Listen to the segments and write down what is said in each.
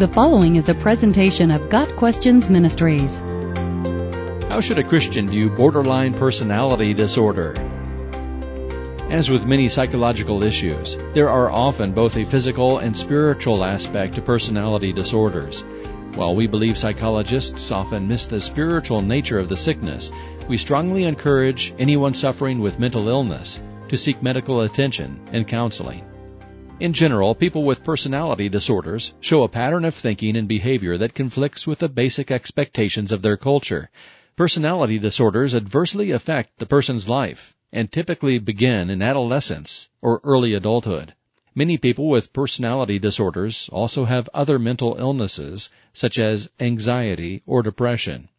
The following is a presentation of Got Questions Ministries. How should a Christian view borderline personality disorder? As with many psychological issues, there are often both a physical and spiritual aspect to personality disorders. While we believe psychologists often miss the spiritual nature of the sickness, we strongly encourage anyone suffering with mental illness to seek medical attention and counseling. In general, people with personality disorders show a pattern of thinking and behavior that conflicts with the basic expectations of their culture. Personality disorders adversely affect the person's life and typically begin in adolescence or early adulthood. Many people with personality disorders also have other mental illnesses such as anxiety or depression.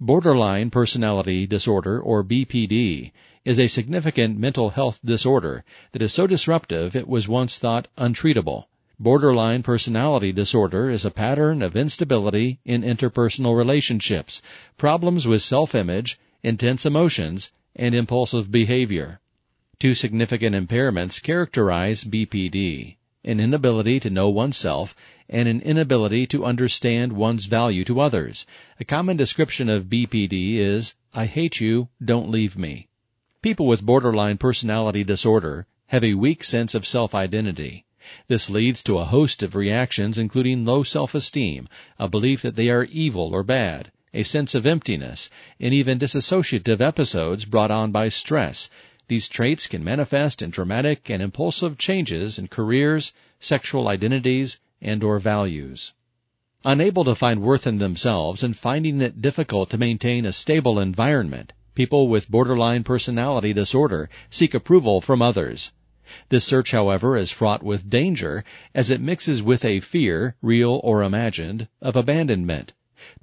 Borderline personality disorder or BPD is a significant mental health disorder that is so disruptive it was once thought untreatable. Borderline personality disorder is a pattern of instability in interpersonal relationships, problems with self-image, intense emotions, and impulsive behavior. Two significant impairments characterize BPD an inability to know oneself and an inability to understand one's value to others. A common description of BPD is, I hate you, don't leave me. People with borderline personality disorder have a weak sense of self-identity. This leads to a host of reactions including low self-esteem, a belief that they are evil or bad, a sense of emptiness, and even dissociative episodes brought on by stress. These traits can manifest in dramatic and impulsive changes in careers, sexual identities, and or values. Unable to find worth in themselves and finding it difficult to maintain a stable environment, People with borderline personality disorder seek approval from others. This search, however, is fraught with danger as it mixes with a fear, real or imagined, of abandonment.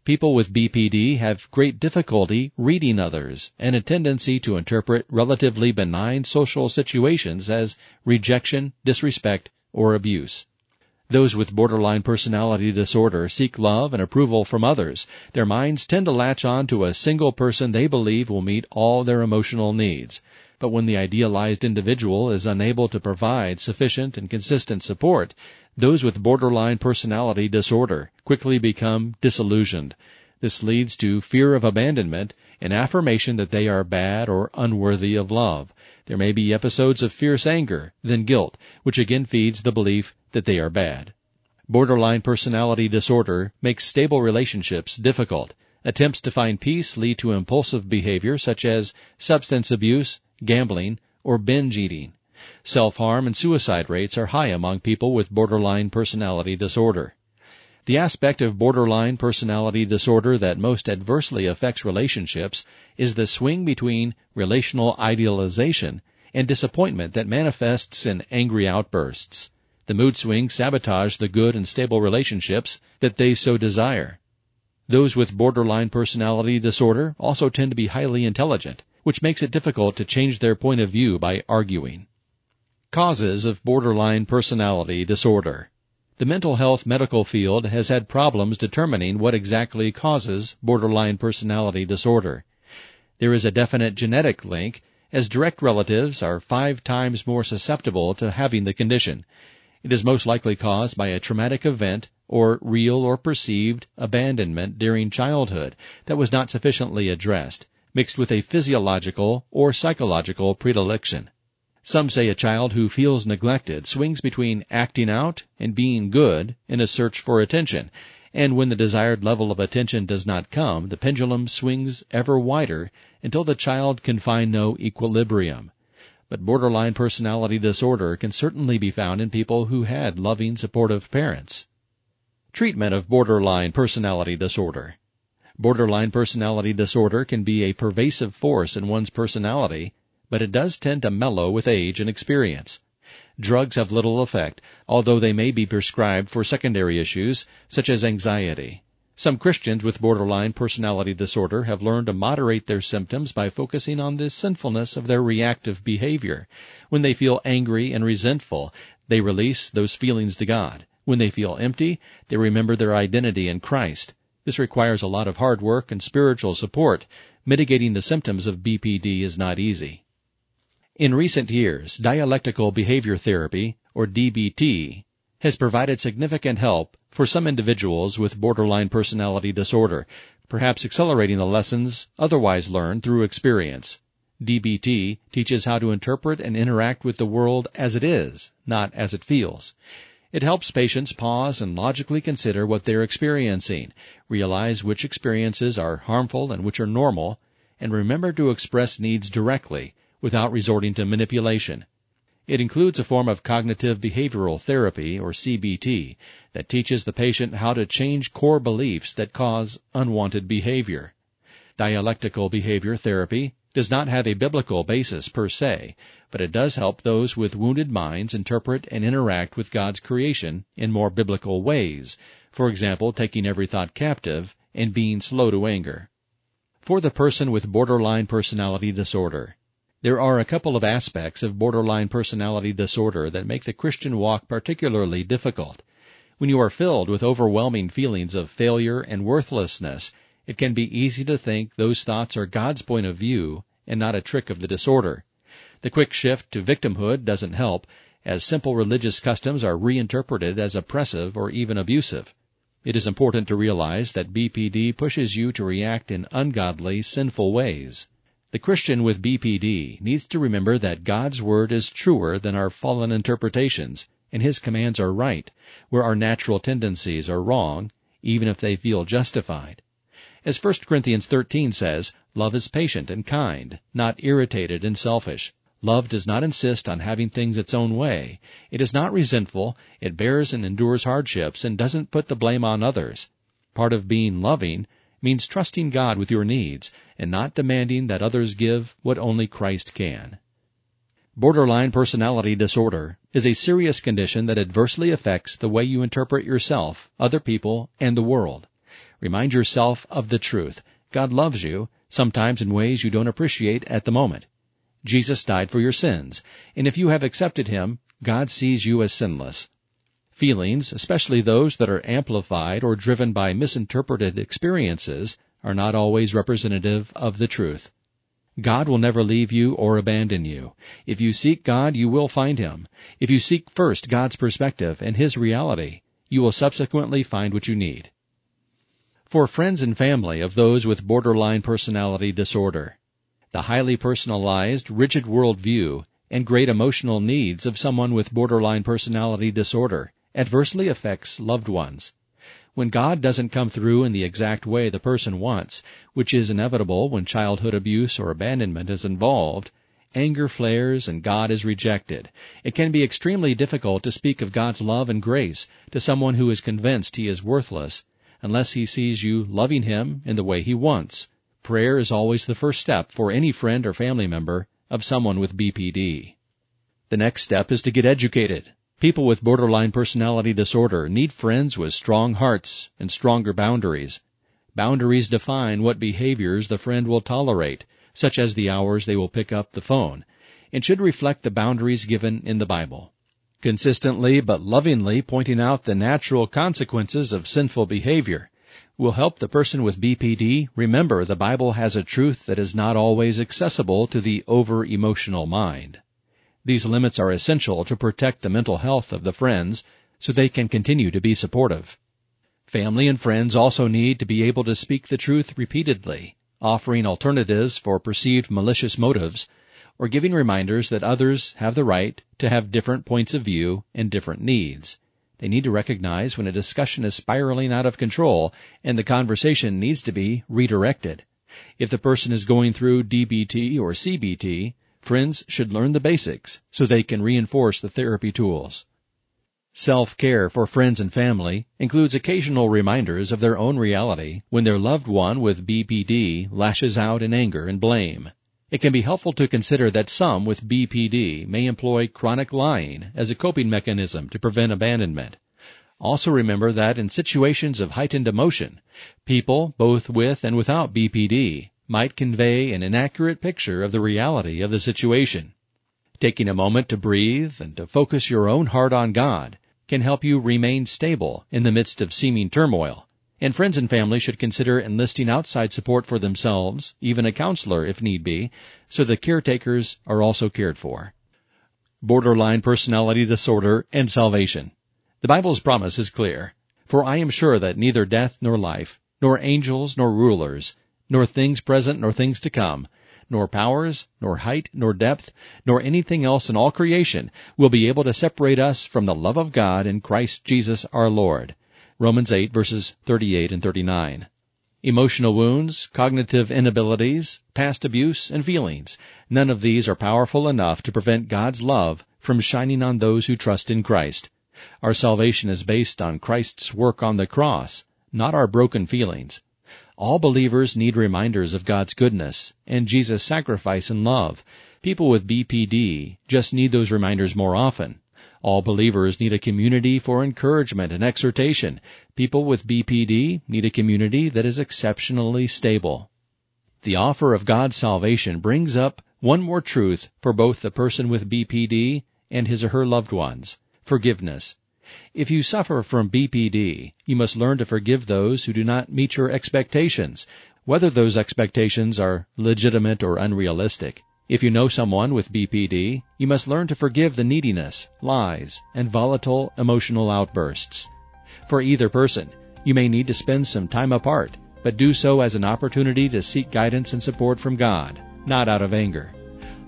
People with BPD have great difficulty reading others and a tendency to interpret relatively benign social situations as rejection, disrespect, or abuse. Those with borderline personality disorder seek love and approval from others. Their minds tend to latch on to a single person they believe will meet all their emotional needs. But when the idealized individual is unable to provide sufficient and consistent support, those with borderline personality disorder quickly become disillusioned. This leads to fear of abandonment and affirmation that they are bad or unworthy of love. There may be episodes of fierce anger, then guilt, which again feeds the belief that they are bad. Borderline personality disorder makes stable relationships difficult. Attempts to find peace lead to impulsive behavior such as substance abuse, gambling, or binge eating. Self-harm and suicide rates are high among people with borderline personality disorder. The aspect of borderline personality disorder that most adversely affects relationships is the swing between relational idealization and disappointment that manifests in angry outbursts. The mood swings sabotage the good and stable relationships that they so desire. Those with borderline personality disorder also tend to be highly intelligent, which makes it difficult to change their point of view by arguing. Causes of borderline personality disorder. The mental health medical field has had problems determining what exactly causes borderline personality disorder. There is a definite genetic link, as direct relatives are five times more susceptible to having the condition, it is most likely caused by a traumatic event or real or perceived abandonment during childhood that was not sufficiently addressed, mixed with a physiological or psychological predilection. Some say a child who feels neglected swings between acting out and being good in a search for attention, and when the desired level of attention does not come, the pendulum swings ever wider until the child can find no equilibrium but borderline personality disorder can certainly be found in people who had loving, supportive parents. Treatment of borderline personality disorder. Borderline personality disorder can be a pervasive force in one's personality, but it does tend to mellow with age and experience. Drugs have little effect, although they may be prescribed for secondary issues such as anxiety. Some Christians with borderline personality disorder have learned to moderate their symptoms by focusing on the sinfulness of their reactive behavior. When they feel angry and resentful, they release those feelings to God. When they feel empty, they remember their identity in Christ. This requires a lot of hard work and spiritual support. Mitigating the symptoms of BPD is not easy. In recent years, dialectical behavior therapy, or DBT, has provided significant help for some individuals with borderline personality disorder, perhaps accelerating the lessons otherwise learned through experience. DBT teaches how to interpret and interact with the world as it is, not as it feels. It helps patients pause and logically consider what they're experiencing, realize which experiences are harmful and which are normal, and remember to express needs directly without resorting to manipulation. It includes a form of cognitive behavioral therapy, or CBT, that teaches the patient how to change core beliefs that cause unwanted behavior. Dialectical behavior therapy does not have a biblical basis per se, but it does help those with wounded minds interpret and interact with God's creation in more biblical ways, for example, taking every thought captive and being slow to anger. For the person with borderline personality disorder, there are a couple of aspects of borderline personality disorder that make the Christian walk particularly difficult. When you are filled with overwhelming feelings of failure and worthlessness, it can be easy to think those thoughts are God's point of view and not a trick of the disorder. The quick shift to victimhood doesn't help, as simple religious customs are reinterpreted as oppressive or even abusive. It is important to realize that BPD pushes you to react in ungodly, sinful ways. The Christian with BPD needs to remember that God's Word is truer than our fallen interpretations, and His commands are right, where our natural tendencies are wrong, even if they feel justified. As 1 Corinthians 13 says, love is patient and kind, not irritated and selfish. Love does not insist on having things its own way. It is not resentful, it bears and endures hardships, and doesn't put the blame on others. Part of being loving means trusting God with your needs and not demanding that others give what only Christ can. Borderline personality disorder is a serious condition that adversely affects the way you interpret yourself, other people, and the world. Remind yourself of the truth. God loves you, sometimes in ways you don't appreciate at the moment. Jesus died for your sins, and if you have accepted Him, God sees you as sinless. Feelings, especially those that are amplified or driven by misinterpreted experiences, are not always representative of the truth. God will never leave you or abandon you. If you seek God, you will find Him. If you seek first God's perspective and His reality, you will subsequently find what you need for friends and family of those with borderline personality disorder. The highly personalized, rigid worldview and great emotional needs of someone with borderline personality disorder adversely affects loved ones. When God doesn't come through in the exact way the person wants, which is inevitable when childhood abuse or abandonment is involved, anger flares and God is rejected. It can be extremely difficult to speak of God's love and grace to someone who is convinced he is worthless unless he sees you loving him in the way he wants. Prayer is always the first step for any friend or family member of someone with BPD. The next step is to get educated. People with borderline personality disorder need friends with strong hearts and stronger boundaries. Boundaries define what behaviors the friend will tolerate, such as the hours they will pick up the phone, and should reflect the boundaries given in the Bible consistently but lovingly pointing out the natural consequences of sinful behavior will help the person with BPD remember the Bible has a truth that is not always accessible to the over-emotional mind. These limits are essential to protect the mental health of the friends so they can continue to be supportive. Family and friends also need to be able to speak the truth repeatedly, offering alternatives for perceived malicious motives or giving reminders that others have the right to have different points of view and different needs. They need to recognize when a discussion is spiraling out of control and the conversation needs to be redirected. If the person is going through DBT or CBT, friends should learn the basics so they can reinforce the therapy tools. Self-care for friends and family includes occasional reminders of their own reality when their loved one with BPD lashes out in anger and blame. It can be helpful to consider that some with BPD may employ chronic lying as a coping mechanism to prevent abandonment. Also remember that in situations of heightened emotion, people, both with and without BPD, might convey an inaccurate picture of the reality of the situation. Taking a moment to breathe and to focus your own heart on God can help you remain stable in the midst of seeming turmoil and friends and family should consider enlisting outside support for themselves, even a counselor if need be, so the caretakers are also cared for. Borderline personality disorder and salvation. The Bible's promise is clear. For I am sure that neither death nor life, nor angels nor rulers, nor things present nor things to come, nor powers, nor height, nor depth, nor anything else in all creation will be able to separate us from the love of God in Christ Jesus our Lord. Romans 8 verses 38 and 39. Emotional wounds, cognitive inabilities, past abuse, and feelings, none of these are powerful enough to prevent God's love from shining on those who trust in Christ. Our salvation is based on Christ's work on the cross, not our broken feelings. All believers need reminders of God's goodness and Jesus' sacrifice and love. People with BPD just need those reminders more often. All believers need a community for encouragement and exhortation. People with BPD need a community that is exceptionally stable. The offer of God's salvation brings up one more truth for both the person with BPD and his or her loved ones. Forgiveness. If you suffer from BPD, you must learn to forgive those who do not meet your expectations, whether those expectations are legitimate or unrealistic. If you know someone with BPD, you must learn to forgive the neediness, lies, and volatile emotional outbursts. For either person, you may need to spend some time apart, but do so as an opportunity to seek guidance and support from God, not out of anger.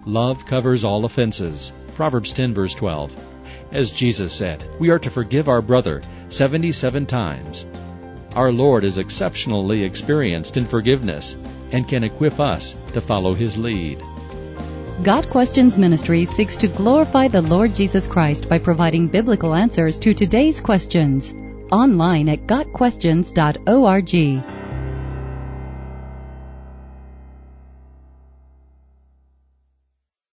Love covers all offenses. Proverbs 10 verse 12 as Jesus said, we are to forgive our brother 77 times. Our Lord is exceptionally experienced in forgiveness and can equip us to follow His lead. Got Questions Ministry seeks to glorify the Lord Jesus Christ by providing biblical answers to today's questions. Online at GotQuestions.org.